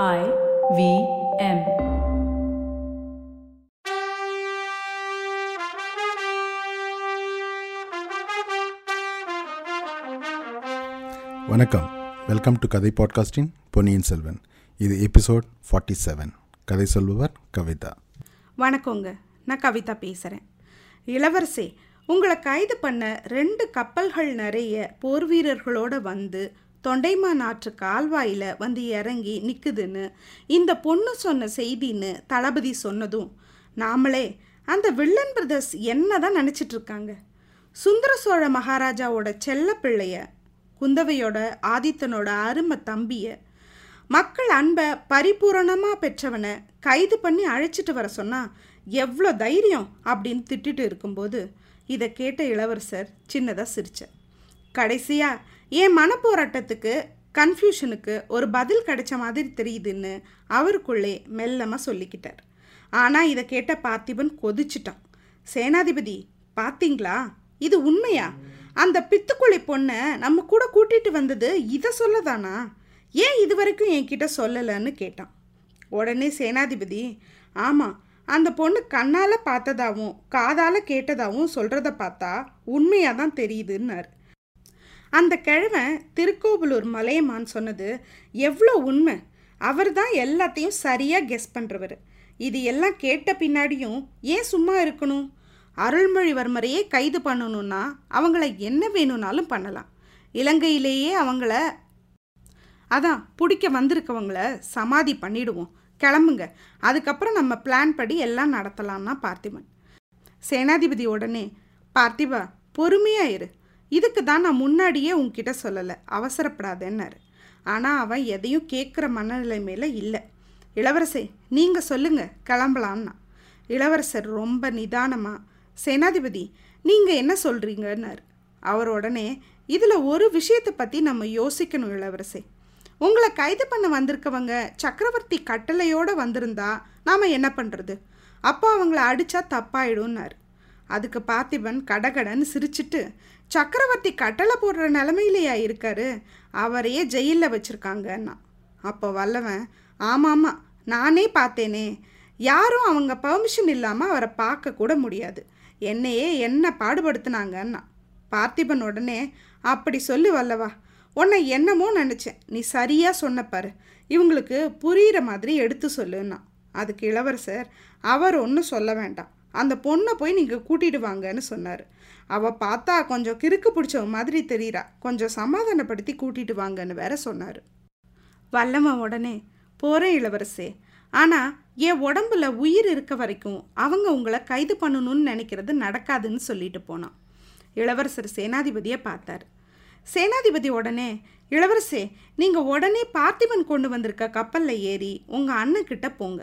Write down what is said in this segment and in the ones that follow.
I V M. வணக்கம். Welcome to கதை பாட்காஸ்டின் பொன்னியின் செல்வன். இது எபிசோட் ஃபார்ட்டி செவன் கதை சொல்பவர் கவிதா. வணக்கங்க. நான் கவிதா பேசுகிறேன் இளவரசே உங்களை கைது பண்ண ரெண்டு கப்பல்கள் நிறைய போர் வீரர்களோட வந்து தொண்டைமான் ஆற்று கால்வாயில் வந்து இறங்கி நிற்குதுன்னு இந்த பொண்ணு சொன்ன செய்தின்னு தளபதி சொன்னதும் நாமளே அந்த வில்லன் பிரதர்ஸ் என்ன தான் நினச்சிட்டு இருக்காங்க? சுந்தர சோழ மகாராஜாவோட செல்ல பிள்ளைய குந்தவையோட ஆதித்தனோட அருமை தம்பிய மக்கள் அன்பை பரிபூரணமாக பெற்றவனை கைது பண்ணி அழைச்சிட்டு வர சொன்னால் எவ்வளோ தைரியம்? அப்படின்னு திட்டிட்டு இருக்கும்போது இதை கேட்ட இளவரசர் சின்னதாக சிரிச்சார். கடைசியாக என் மனப்போராட்டத்துக்கு கன்ஃபியூஷனுக்கு ஒரு பதில் கிடைச்ச மாதிரி தெரியுதுன்னு அவருக்குள்ளே மெல்லமாக சொல்லிக்கிட்டார். ஆனால் இதை கேட்ட பார்த்திபன் கொதிச்சிட்டான். சேனாதிபதி பார்த்தீங்களா? இது உண்மையா? அந்த பித்துக்குழி பொண்ணை நம்ம கூட கூட்டிட்டு வந்தது இதை சொல்லதானா? ஏன் இது வரைக்கும் என்கிட்ட சொல்லலைன்னு கேட்டான். உடனே சேனாதிபதி ஆமாம் அந்த பொண்ணு கண்ணால் பார்த்ததாவும் காதால் கேட்டதாகவும் சொல்கிறத பார்த்தா உண்மையாக தான் தெரியுதுன்னாரு. அந்த கிழமை திருக்கோவிலூர் மலையமான் சொன்னது எவ்வளோ உண்மை. அவர் தான் எல்லாத்தையும் சரியாக கெஸ் பண்ணுறவர் இது எல்லாம் கேட்ட பின்னாடியும் ஏன் சும்மா இருக்கணும்? அருள்மொழிவர்மரையே கைது பண்ணணும்னா அவங்கள என்ன வேணும்னாலும் பண்ணலாம். இலங்கையிலேயே அவங்கள அதான் பிடிக்க வந்திருக்கவங்கள சமாதி பண்ணிடுவோம். கிளம்புங்க. அதுக்கப்புறம் நம்ம பிளான் படி எல்லாம் நடத்தலாம்னா பார்த்திபன். சேனாதிபதி உடனே பார்த்திபா பொறுமையாக இரு. இதுக்கு தான் நான் முன்னாடியே உன்கிட்ட சொல்லலை. அவசரப்படாதேன்னாரு. ஆனால் அவன் எதையும் கேட்குற மனநிலைமையில் இல்லை. இளவரசே நீங்கள் சொல்லுங்கள் கிளம்பலான்னா இளவரசர் ரொம்ப நிதானமாக சேனாதிபதி நீங்கள் என்ன சொல்கிறீங்கன்னாரு அவர் உடனே இதில் ஒரு விஷயத்தை பற்றி நம்ம யோசிக்கணும் இளவரசே. உங்களை கைது பண்ண வந்திருக்கவங்க சக்கரவர்த்தி கட்டளையோடு வந்திருந்தா நாம் என்ன பண்ணுறது அப்போ அவங்கள அடித்தா தப்பாயிடும்னாரு. அதுக்கு பார்த்திபன் கடகடன்னு சிரிச்சிட்டு சக்கரவர்த்தி கட்டளை போடுற நிலமையிலையா இருக்காரு? அவரையே ஜெயிலில் வச்சுருக்காங்கன்னா அப்போ வல்லவன் ஆமாம்மா நானே பார்த்தேனே. யாரும் அவங்க பெர்மிஷன் இல்லாமல் அவரை பார்க்க கூட முடியாது. என்னையே என்ன பாடுபடுத்துனாங்கன்னா பார்த்திபன் உடனே அப்படி சொல்லு வல்லவா உன்னை என்னமோ நினச்சேன். நீ சரியாக சொன்னப்பாரு இவங்களுக்கு புரிகிற மாதிரி எடுத்து சொல்லுன்னா அதுக்கு இளவரசர் அவர் ஒன்றும் சொல்ல வேண்டாம். அந்த பொண்ணை போய் நீங்கள் கூட்டிகிட்டு வாங்கன்னு சொன்னார். அவள் பார்த்தா கொஞ்சம் கிறுக்கு பிடிச்ச மாதிரி தெரியுறா. கொஞ்சம் சமாதானப்படுத்தி கூட்டிகிட்டு வாங்கன்னு வேற சொன்னார். வல்லவன் உடனே போகிறேன் இளவரசே. ஆனால் என் உடம்புல உயிர் இருக்க வரைக்கும் அவங்க உங்களை கைது பண்ணணும்னு நினைக்கிறது நடக்காதுன்னு சொல்லிட்டு போனான். இளவரசர் சேனாதிபதியை பார்த்தார். சேனாதிபதி உடனே இளவரசே நீங்கள் உடனே பார்த்திபன் கொண்டு வந்திருக்க கப்பலில் ஏறி உங்கள் அண்ணன்கிட்ட போங்க.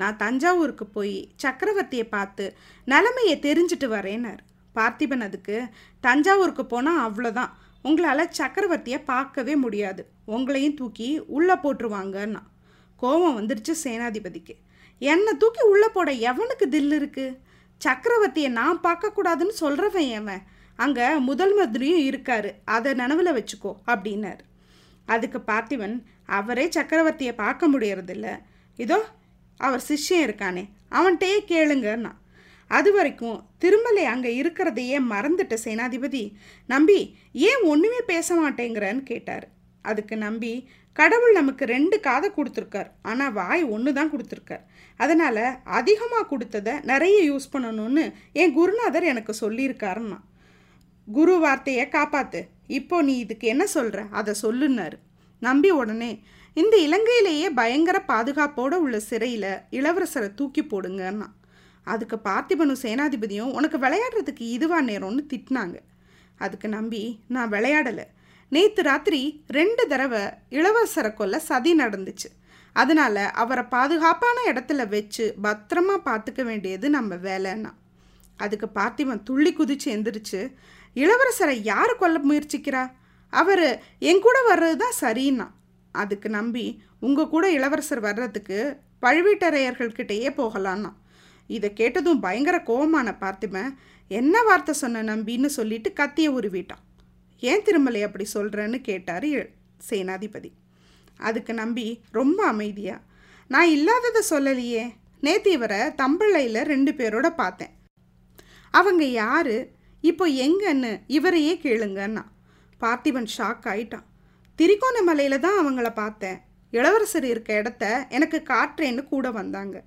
நான் தஞ்சாவூருக்கு போய் சக்கரவர்த்தியை பார்த்து நிலமையை தெரிஞ்சுட்டு வரேன்னார். பார்த்திபன் அதுக்கு தஞ்சாவூருக்கு போனால் அவ்வளோதான் உங்களால் சக்கரவர்த்தியை பார்க்கவே முடியாது. உங்களையும் தூக்கி உள்ளே போட்டுருவாங்கன்னா கோபம் வந்துருச்சு சேனாதிபதிக்கு. என்னை தூக்கி உள்ளே போட எவனுக்கு தில் இருக்குது சக்கரவர்த்தியை நான் பார்க்கக்கூடாதுன்னு சொல்கிறவன் எவன்? அங்கே முதல் மந்திரியும் இருக்காரு. அதை நனவில் வச்சுக்கோ அப்படின்னார். அதுக்கு பார்த்திபன் அவரே சக்கரவர்த்தியை பார்க்க முடியறதில்ல. இதோ அவர் சிஷ்யன் இருக்கானே அவன்கிட்டயே கேளுங்கன்னா அது வரைக்கும் திருமலை அங்கே இருக்கிறதையே மறந்துட்ட சேனாதிபதி நம்பி ஏன் ஒன்றுமே பேச மாட்டேங்கிறன்னு கேட்டார். அதுக்கு நம்பி கடவுள் நமக்கு ரெண்டு காதை கொடுத்துருக்கார். ஆனால் வாய் ஒன்று தான் கொடுத்துருக்கார். அதனால் அதிகமாக கொடுத்ததை நிறைய யூஸ் பண்ணணும்னு என் குருநாதர் எனக்கு சொல்லியிருக்காருன்னா குரு வார்த்தையை காப்பாற்று இப்போ நீ இதுக்கு என்ன சொல்கிற அதை சொல்லுன்னாரு. நம்பி உடனே இந்த இலங்கையிலேயே பயங்கர பாதுகாப்போடு உள்ள சிறையில் இளவரசரை தூக்கி போடுங்கன்னா அதுக்கு பார்த்திபனும் சேனாதிபதியும் உனக்கு விளையாடுறதுக்கு இதுவா நேரம்னு திட்டினாங்க. அதுக்கு நம்பி நான் விளையாடலை. நேற்று ராத்திரி ரெண்டு தடவை இளவரசரை கொல்ல சதி நடந்துச்சு. அதனால் அவரை பாதுகாப்பான இடத்துல வச்சு பத்திரமா பார்த்துக்க வேண்டியது நம்ம வேலைன்னா அதுக்கு பார்த்திபன் துள்ளி குதிச்சு எந்திரிச்சு இளவரசரை யார் கொல்ல முயற்சிக்கிறா? அவர் என் கூட வர்றது தான் சரின்னா அதுக்கு நம்பி உங்கள் கூட இளவரசர் வர்றதுக்கு பழுவீட்டரையர்கள்கிட்டயே போகலான்னா. இதை கேட்டதும் பயங்கர கோபமான பார்த்திபன் என்ன வார்த்தை சொன்ன நம்பின்னு சொல்லிட்டு கத்தியை உருவிட்டான். ஏன் திருமலை அப்படி சொல்கிறேன்னு கேட்டார் சேனாதிபதி. அதுக்கு நம்பி ரொம்ப அமைதியா? நான் இல்லாததை சொல்லலையே. நேத்து இவரை தம்பளையில் ரெண்டு பேரோட பார்த்தேன். அவங்க யாரு? இப்போ எங்கன்னு இவரையே கேளுங்கன்னா. பார்த்திபன் ஷாக் ஆயிட்டான். திரிகோணமலையில் தான் அவங்கள பார்த்தேன். இளவரசர் இருக்க இடத்த எனக்கு காட்டுறேன்னு கூட வந்தாங்க.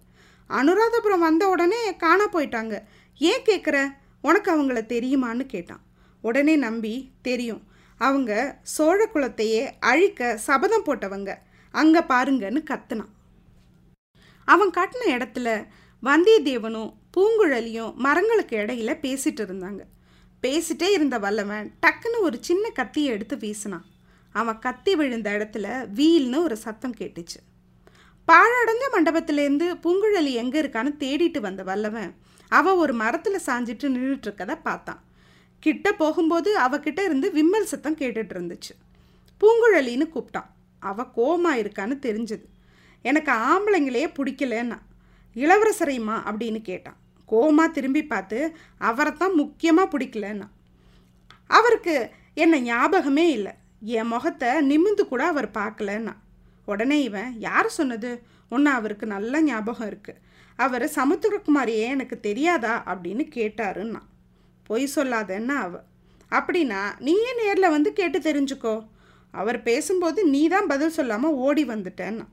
அனுராதபுரம் வந்த உடனே காண போயிட்டாங்க. ஏன் கேட்குற உனக்கு அவங்கள தெரியுமான்னு கேட்டான். உடனே நம்பி தெரியும். அவங்க சோழ குலத்தையே அழிக்க சபதம் போட்டவங்க. அங்கே பாருங்கன்னு கத்துனான். அவன் கட்டின இடத்துல வந்தியத்தேவனும் பூங்குழலியும் மரங்களுக்கு இடையில பேசிட்டு இருந்தாங்க. பேசிட்டே இருந்த வல்லவன் டக்குன்னு ஒரு சின்ன கத்தியை எடுத்து வீசினான். அவன் கத்தி விழுந்த இடத்துல வீல்னு ஒரு சத்தம் கேட்டுச்சு. பாழடைஞ்ச மண்டபத்திலேருந்து பூங்குழலி எங்கே இருக்கான்னு தேடிட்டு வந்த வல்லவன் அவள் ஒரு மரத்தில் சாஞ்சிட்டு நின்றுட்டுருக்கதை பார்த்தான் கிட்ட போகும்போது அவகிட்ட இருந்து விம்மல் சத்தம் கேட்டுட்டு இருந்துச்சு பூங்குழலின்னு கூப்பிட்டான் அவள் கோமா இருக்கான்னு தெரிஞ்சது. எனக்கு ஆம்பளைங்களே பிடிக்கலன்னா இளவரசரையுமா அப்படின்னு கேட்டான். கோமா திரும்பி பார்த்து அவரை தான் முக்கியமாக பிடிக்கலன்னா. அவருக்கு என்ன ஞாபகமே இல்லை. என் முகத்தை நிமிந்து கூட அவர் பார்க்கலன்னா. உடனே இவன் யார் சொன்னது? ஒன்று அவருக்கு நல்ல ஞாபகம் இருக்குது அவர் சமுத்திரகுமாரியே எனக்கு தெரியாதா? அப்படின்னு கேட்டாருன்னா. பொய் சொல்லாதன்னா அவ. அப்படின்னா நீயே நேரில் வந்து கேட்டு தெரிஞ்சுக்கோ? அவர் பேசும்போது நீ தான் பதில் சொல்லாமல் ஓடி வந்துட்டேன்னா.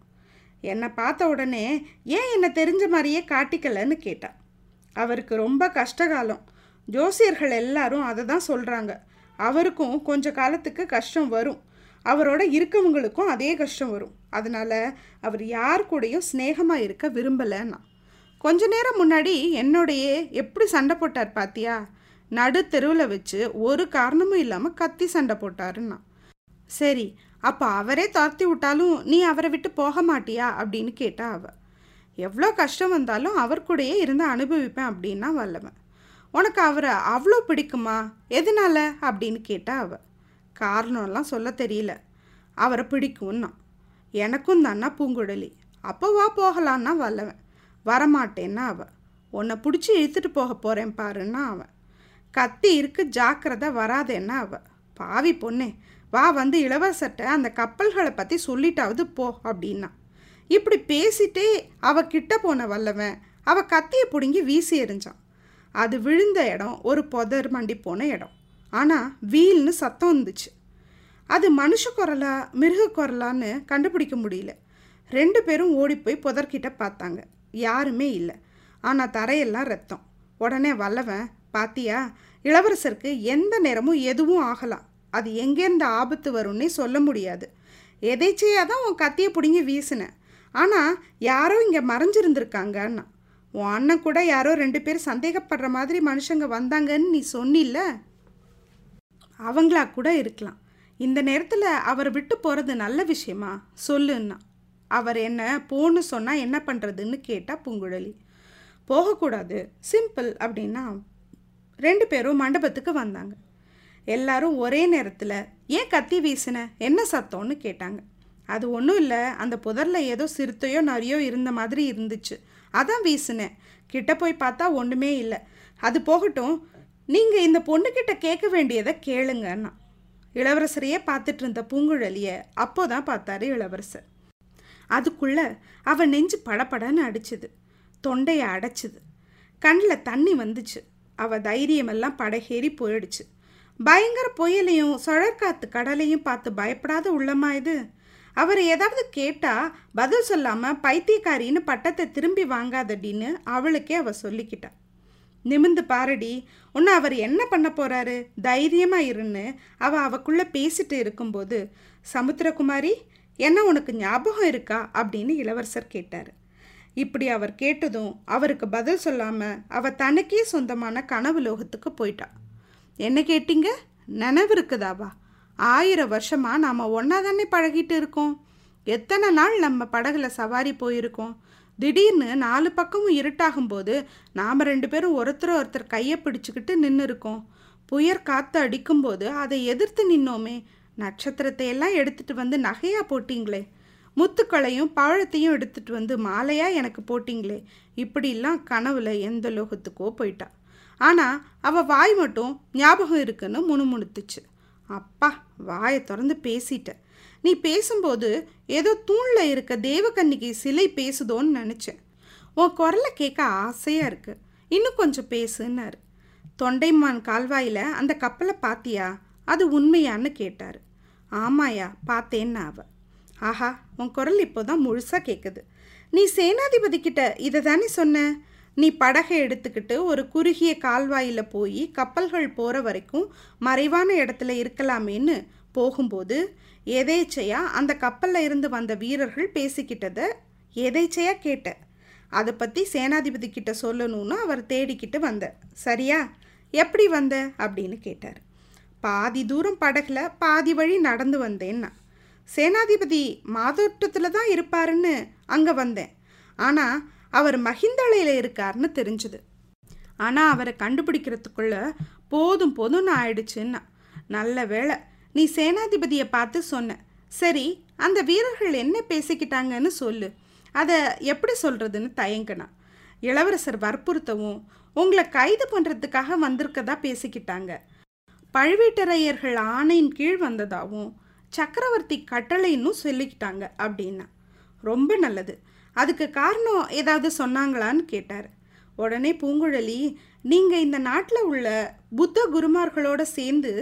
என்னை பார்த்த உடனே ஏன் என்னை தெரிஞ்ச மாதிரியே காட்டிக்கலன்னு கேட்டா. அவருக்கு ரொம்ப கஷ்டகாலம். ஜோசியர்கள் எல்லாரும் அதை தான் சொல்கிறாங்க அவருக்கும் கொஞ்ச காலத்துக்கு கஷ்டம் வரும். அவரோட இருக்கவங்களுக்கும் அதே கஷ்டம் வரும். அதனால அவர் யார் கூடயும் சிநேகமாக இருக்க விரும்பலைன்னா. கொஞ்ச நேரம் முன்னாடி என்னோடையே எப்படி சண்டை போட்டார் பாத்தியா? நடு தெருவில் வச்சு ஒரு காரணமும் இல்லாமல் கத்தி சண்டை போட்டாருன்னா. சரி அப்போ அவரே துரத்தி விட்டாலும் நீ அவரை விட்டு போக மாட்டியா? அப்படின்னு கேட்டா அவ. எவ்வளோ கஷ்டம் வந்தாலும் அவர் கூடயே இருந்து அனுபவிப்பேன் அப்படின்னா வல்லவன். உனக்கு அவரை அவ்வளோ பிடிக்குமா? எதனால? அப்படின்னு கேட்டா அவ. காரணம்லாம் சொல்ல தெரியல. அவரை பிடிக்கும்னா. எனக்கும் தானா பூங்குழலி. அப்போ வா போகலான்னா வல்லவன். வரமாட்டேன்னா அவ. உன்னை பிடிச்சி இழுத்துட்டு போக போகிறேன் பாருன்னா அவன் கத்தி இருக்கு ஜாக்கிரதை வராதேன்னா அவ. பாவி பொண்ணே வா வந்து இளவரசர்கிட்ட அந்த கப்பல்களை பற்றி சொல்லிட்டாவது போ அப்படின்னா. இப்படி பேசிட்டே அவ கிட்ட போன வல்லவன் அவ கத்தியை பிடுங்கி வீசி எறிஞ்சான். அது விழுந்த இடம் ஒரு புதர் மண்டி போன இடம். ஆனால் வீல்னு சத்தம் வந்துச்சு. அது மனுஷ குரலா மிருக குரலான்னு கண்டுபிடிக்க முடியல. ரெண்டு பேரும் ஓடி போய் புதர்கிட்ட பார்த்தாங்க. யாருமே இல்லை. ஆனால் தரையெல்லாம் ரத்தம். உடனே வல்லவன் பாத்தியா இளவரசருக்கு எந்த நேரமும் எதுவும் ஆகலாம். அது எங்கேருந்து ஆபத்து வரும்னே சொல்ல முடியாது. எதேச்சையாக தான் உன் கத்தியை பிடுங்கி வீசினேன் ஆனால் யாரோ இங்கே மறைஞ்சிருந்துருக்காங்கன்னா. உன் அண்ணன் கூட யாரோ ரெண்டு பேர் சந்தேகப்படுற மாதிரி மனுஷங்க வந்தாங்கன்னு நீ சொன்னில்ல? அவங்களா கூட இருக்கலாம். இந்த நேரத்தில் அவர் விட்டு போகிறது நல்ல விஷயமா? சொல்லுன்னா. அவர் என்ன போன்னு சொன்னால் என்ன பண்ணுறதுன்னு கேட்டால் பூங்குழலி. போகக்கூடாது. சிம்பிள் அப்படின்னா ரெண்டு பேரும் மண்டபத்துக்கு வந்தாங்க. எல்லாரும் ஒரே நேரத்தில் ஏன் கத்தி வீசின? என்ன சத்தம்னு கேட்டாங்க. அது ஒன்றும் இல்லை. அந்த புதரில் ஏதோ சிறுத்தையோ நரியோ இருந்த மாதிரி இருந்துச்சு. அதான் வீசினேன் கிட்ட போய் பார்த்தா ஒன்றுமே இல்லை. அது போகட்டும் நீங்கள் இந்த பொண்ணுக்கிட்ட கேட்க வேண்டியதை கேளுங்கன்னா இளவரசரையே பார்த்துட்டு இருந்த பூங்குழலியை அப்போதான் பார்த்தாரு இளவரசர். அதுக்குள்ளே அவன் நெஞ்சு படபடன்னு அடிச்சுது. தொண்டையை அடைச்சிது. கண்ணில் தண்ணி வந்துச்சு. அவள் தைரியமெல்லாம் படகேறி போயிடுச்சு. பயங்கர புயலையும் சுழற்காத்து கடலையும் பார்த்து பயப்படாத உள்ளமா இது? அவர் ஏதாவது கேட்டால் பதில் சொல்லாமல் பைத்தியக்காரின்னு பட்டத்தை திரும்பி வாங்காதடின்னு அவளுக்கே அவள் சொல்லிக்கிட்டா. நிமிந்து பாரடி உன்னை அவர் என்ன பண்ண போறாரு? தைரியமாக இருன்னு அவள் அவக்குள்ளே பேசிட்டு இருக்கும்போது சமுத்திரகுமாரி என்ன உனக்கு ஞாபகம் இருக்கா? அப்படின்னு இளவரசர் கேட்டார். இப்படி அவர் கேட்டதும் அவருக்கு பதில் சொல்லாமல் அவள் தனக்கே சொந்தமான கனவு லோகத்துக்கு போயிட்டா. என்ன கேட்டீங்க? நினைவு இருக்குதாவா? ஆயிரம் வருஷமாக நாம் ஒன்றா தானே பழகிட்டு இருக்கோம்? எத்தனை நாள் நம்ம படகுல சவாரி போயிருக்கோம்? திடீர்னு நாலு பக்கமும் இருட்டாகும்போது நாம் ரெண்டு பேரும் ஒருத்தர் ஒருத்தர் கையை பிடிச்சிக்கிட்டு நின்று இருக்கோம் புயற் காற்று அடிக்கும்போது அதை எதிர்த்து நின்னோமே. நட்சத்திரத்தை எல்லாம் எடுத்துட்டு வந்து நகையாக போட்டிங்களே. முத்துக்களையும் பழத்தையும் எடுத்துட்டு வந்து மாலையாக எனக்கு போட்டிங்களே. இப்படிலாம் கனவுல எந்த லோகத்துக்கோ போயிட்டா. ஆனால் அவள் வாய் மட்டும் ஞாபகம் இருக்குன்னு முணுமுணுத்துச்சு. அப்பா வாயை திறந்து பேசிட்ட. நீ பேசும்போது ஏதோ தூணில் இருக்க தேவக்கன்னிக்கு சிலை பேசுதோன்னு நினச்சேன். உன் குரலை கேட்க ஆசையாக இருக்குது இன்னும் கொஞ்சம் பேசுன்னாரு. தொண்டைமான் கால்வாயில் அந்த கப்பலை பாத்தியா? அது உண்மையான்னு கேட்டார். ஆமாயா பார்த்தேன்னு அவ. ஆஹா உன் குரல் இப்போதான் முழுசாக கேட்குது நீ சேனாதிபதி கிட்ட இதை தானே சொன்ன? நீ படகை எடுத்துக்கிட்டு ஒரு குறுகிய கால்வாயில் போய் கப்பல்கள் போகிற வரைக்கும் மறைவான இடத்துல இருக்கலாமேன்னு போகும்போது எதேச்சையாக அந்த கப்பலில் இருந்து வந்த வீரர்கள் பேசிக்கிட்டதை? எதேச்சையாக கேட்ட அதை பற்றி சேனாதிபதி கிட்ட சொல்லணும்னு அவர் தேடிக்கிட்டு வந்த. சரியா? எப்படி வந்த? அப்படின்னு கேட்டார். பாதி தூரம் படகுல பாதி வழி நடந்து வந்தேன்னா. சேனாதிபதி மாதோட்டத்தில் தான் இருப்பாருன்னு அங்கே வந்தேன். ஆனால் அவர் மகிந்தளையில் இருக்காருன்னு தெரிஞ்சுது. ஆனால் அவரை கண்டுபிடிக்கிறதுக்குள்ள போதும் போதும்னு ஆயிடுச்சுன்னா நல்ல வேளை நீ சேனாதிபதியை பார்த்து சொன்ன. சரி அந்த வீரர்கள் என்ன பேசிக்கிட்டாங்கன்னு சொல்லு. அதை எப்படி சொல்கிறதுன்னு தயங்கினா இளவரசர் வற்புறுத்தவும் உங்களை கைது பண்ணுறதுக்காக வந்திருக்கதா பேசிக்கிட்டாங்க. பழுவேட்டரையர்கள் ஆணையின் கீழ் வந்ததாகவும் சக்கரவர்த்தி கட்டளைன்னு சொல்லிக்கிட்டாங்க அப்படின்னா ரொம்ப நல்லது. அதுக்கு காரணம் ஏதாவது சொன்னாங்களான்னு கேட்டார். உடனே பூங்குழலி நீங்கள் இந்த நாட்டில் உள்ள புத்த குருமார்களோட சேர்ந்து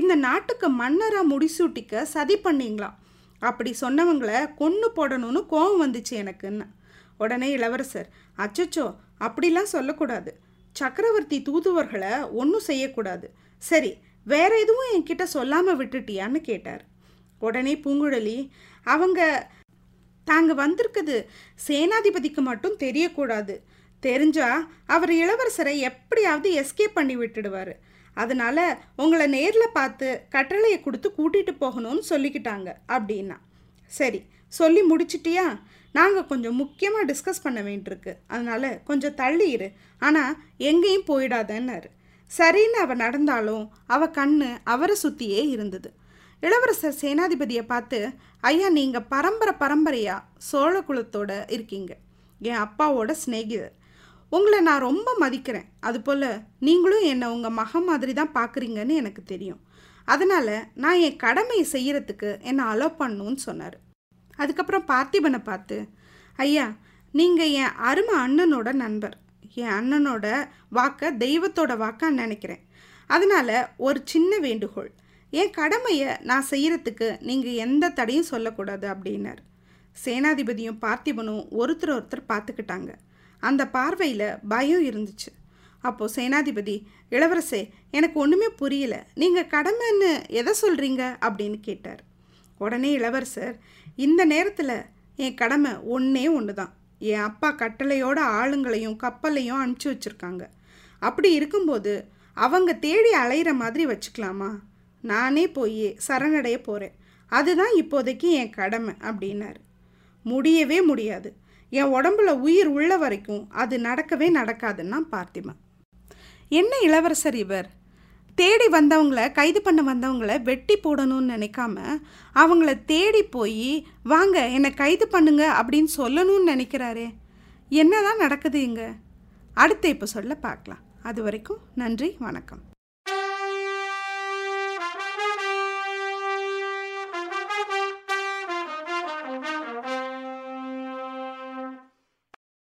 இந்த நாட்டுக்கு மன்னராக முடிசூட்டிக்க சதி பண்ணீங்களாம் அப்படி சொன்னவங்கள கொன்று போடணும்னு கோபம் வந்துச்சு எனக்குன்னு. உடனே இளவரசர் அச்சச்சோ அப்படிலாம் சொல்லக்கூடாது. சக்கரவர்த்தி தூதுவர்களை ஒன்றும் செய்யக்கூடாது. சரி வேற எதுவும் என்கிட்ட சொல்லாமல் விட்டுட்டியான்னு கேட்டார். உடனே பூங்குழலி அவங்க தாங்க வந்திருக்குது. சேனாதிபதிக்கு மட்டும் தெரியக்கூடாது. தெரிஞ்சா அவர் இளவரசரை எப்படியாவது எஸ்கேப் பண்ணி விட்டுடுவார். அதனால் உங்களை நேரில் பார்த்து கட்டளையை கொடுத்து கூட்டிகிட்டு போகணும்னு சொல்லிக்கிட்டாங்க அப்படின்னா. சரி சொல்லி முடிச்சிட்டியா? நாங்கள் கொஞ்சம் முக்கியமாக டிஸ்கஸ் பண்ண வேண்டியிருக்கு. அதனால் கொஞ்சம் தள்ளி இரு. ஆனால் எங்கேயும் போயிடாதன்னாரு. சரின்னு அவள் நடந்தாலும் அவள் கண்ணு அவரை சுற்றியே இருந்தது. இளவரசர் சேனாதிபதியை பார்த்து ஐயா நீங்கள் பரம்பரை பரம்பரையாக சோழ குலத்தோட இருக்கீங்க. என் அப்பாவோட சிநேகிதர். உங்களை நான் ரொம்ப மதிக்கிறேன். அதுபோல் நீங்களும் என்னை உங்கள் மகன் மாதிரி தான் பார்க்குறீங்கன்னு எனக்கு தெரியும். அதனால் நான் என் கடமையை செய்கிறதுக்கு என்னை அலோ பண்ணணும்னு சொன்னார். அதுக்கப்புறம் பார்த்திபனை பார்த்து ஐயா நீங்கள் என் அருமை அண்ணனோட நண்பர். என் அண்ணனோட வாக்கை தெய்வத்தோட வாக்கான்னு நினைக்கிறேன். அதனால் ஒரு சின்ன வேண்டுகோள். என் கடமையை நான் செய்கிறதுக்கு நீங்கள் எந்த தடையும் சொல்லக்கூடாது அப்படின்னார். சேனாதிபதியும் பார்த்திபனும் ஒருத்தர் ஒருத்தர் பார்த்துக்கிட்டாங்க. அந்த பார்வையில் பயம் இருந்துச்சு. அப்போது சேனாதிபதி இளவரசே எனக்கு ஒன்றுமே புரியல. நீங்கள் கடமைன்னு எதை சொல்கிறீங்க அப்படின்னு கேட்டார். உடனே இளவரசர் இந்த நேரத்தில் என் கடமை ஒன்றே ஒன்று தான் என் அப்பா கட்டளையோட ஆளுங்களையும் கப்பலையும் அனுப்பிச்சி வச்சுருக்காங்க. அப்படி இருக்கும்போது அவங்க தேடி அலையிற மாதிரி வச்சுக்கலாமா? நானே போய் சரணடைய போகிறேன் அதுதான் இப்போதைக்கு என் கடமை அப்படின்னாரு. முடியவே முடியாது. என் உடம்புல உயிர் உள்ள வரைக்கும் அது நடக்கவே நடக்காதுன்னா பார்த்திமா. என்ன இளவரசர் இவர்? தேடி வந்தவங்கள கைது பண்ண வந்தவங்கள வெட்டி போடணும்னு நினைக்காம அவங்கள தேடி போய் வாங்க என்னை கைது பண்ணுங்க அப்படின்னு சொல்லணும்னு நினைக்கிறாரே. என்னதான் நடக்குது இங்கே? அடுத்த இப்போ சொல்ல பார்க்கலாம். அது வரைக்கும் நன்றி வணக்கம்.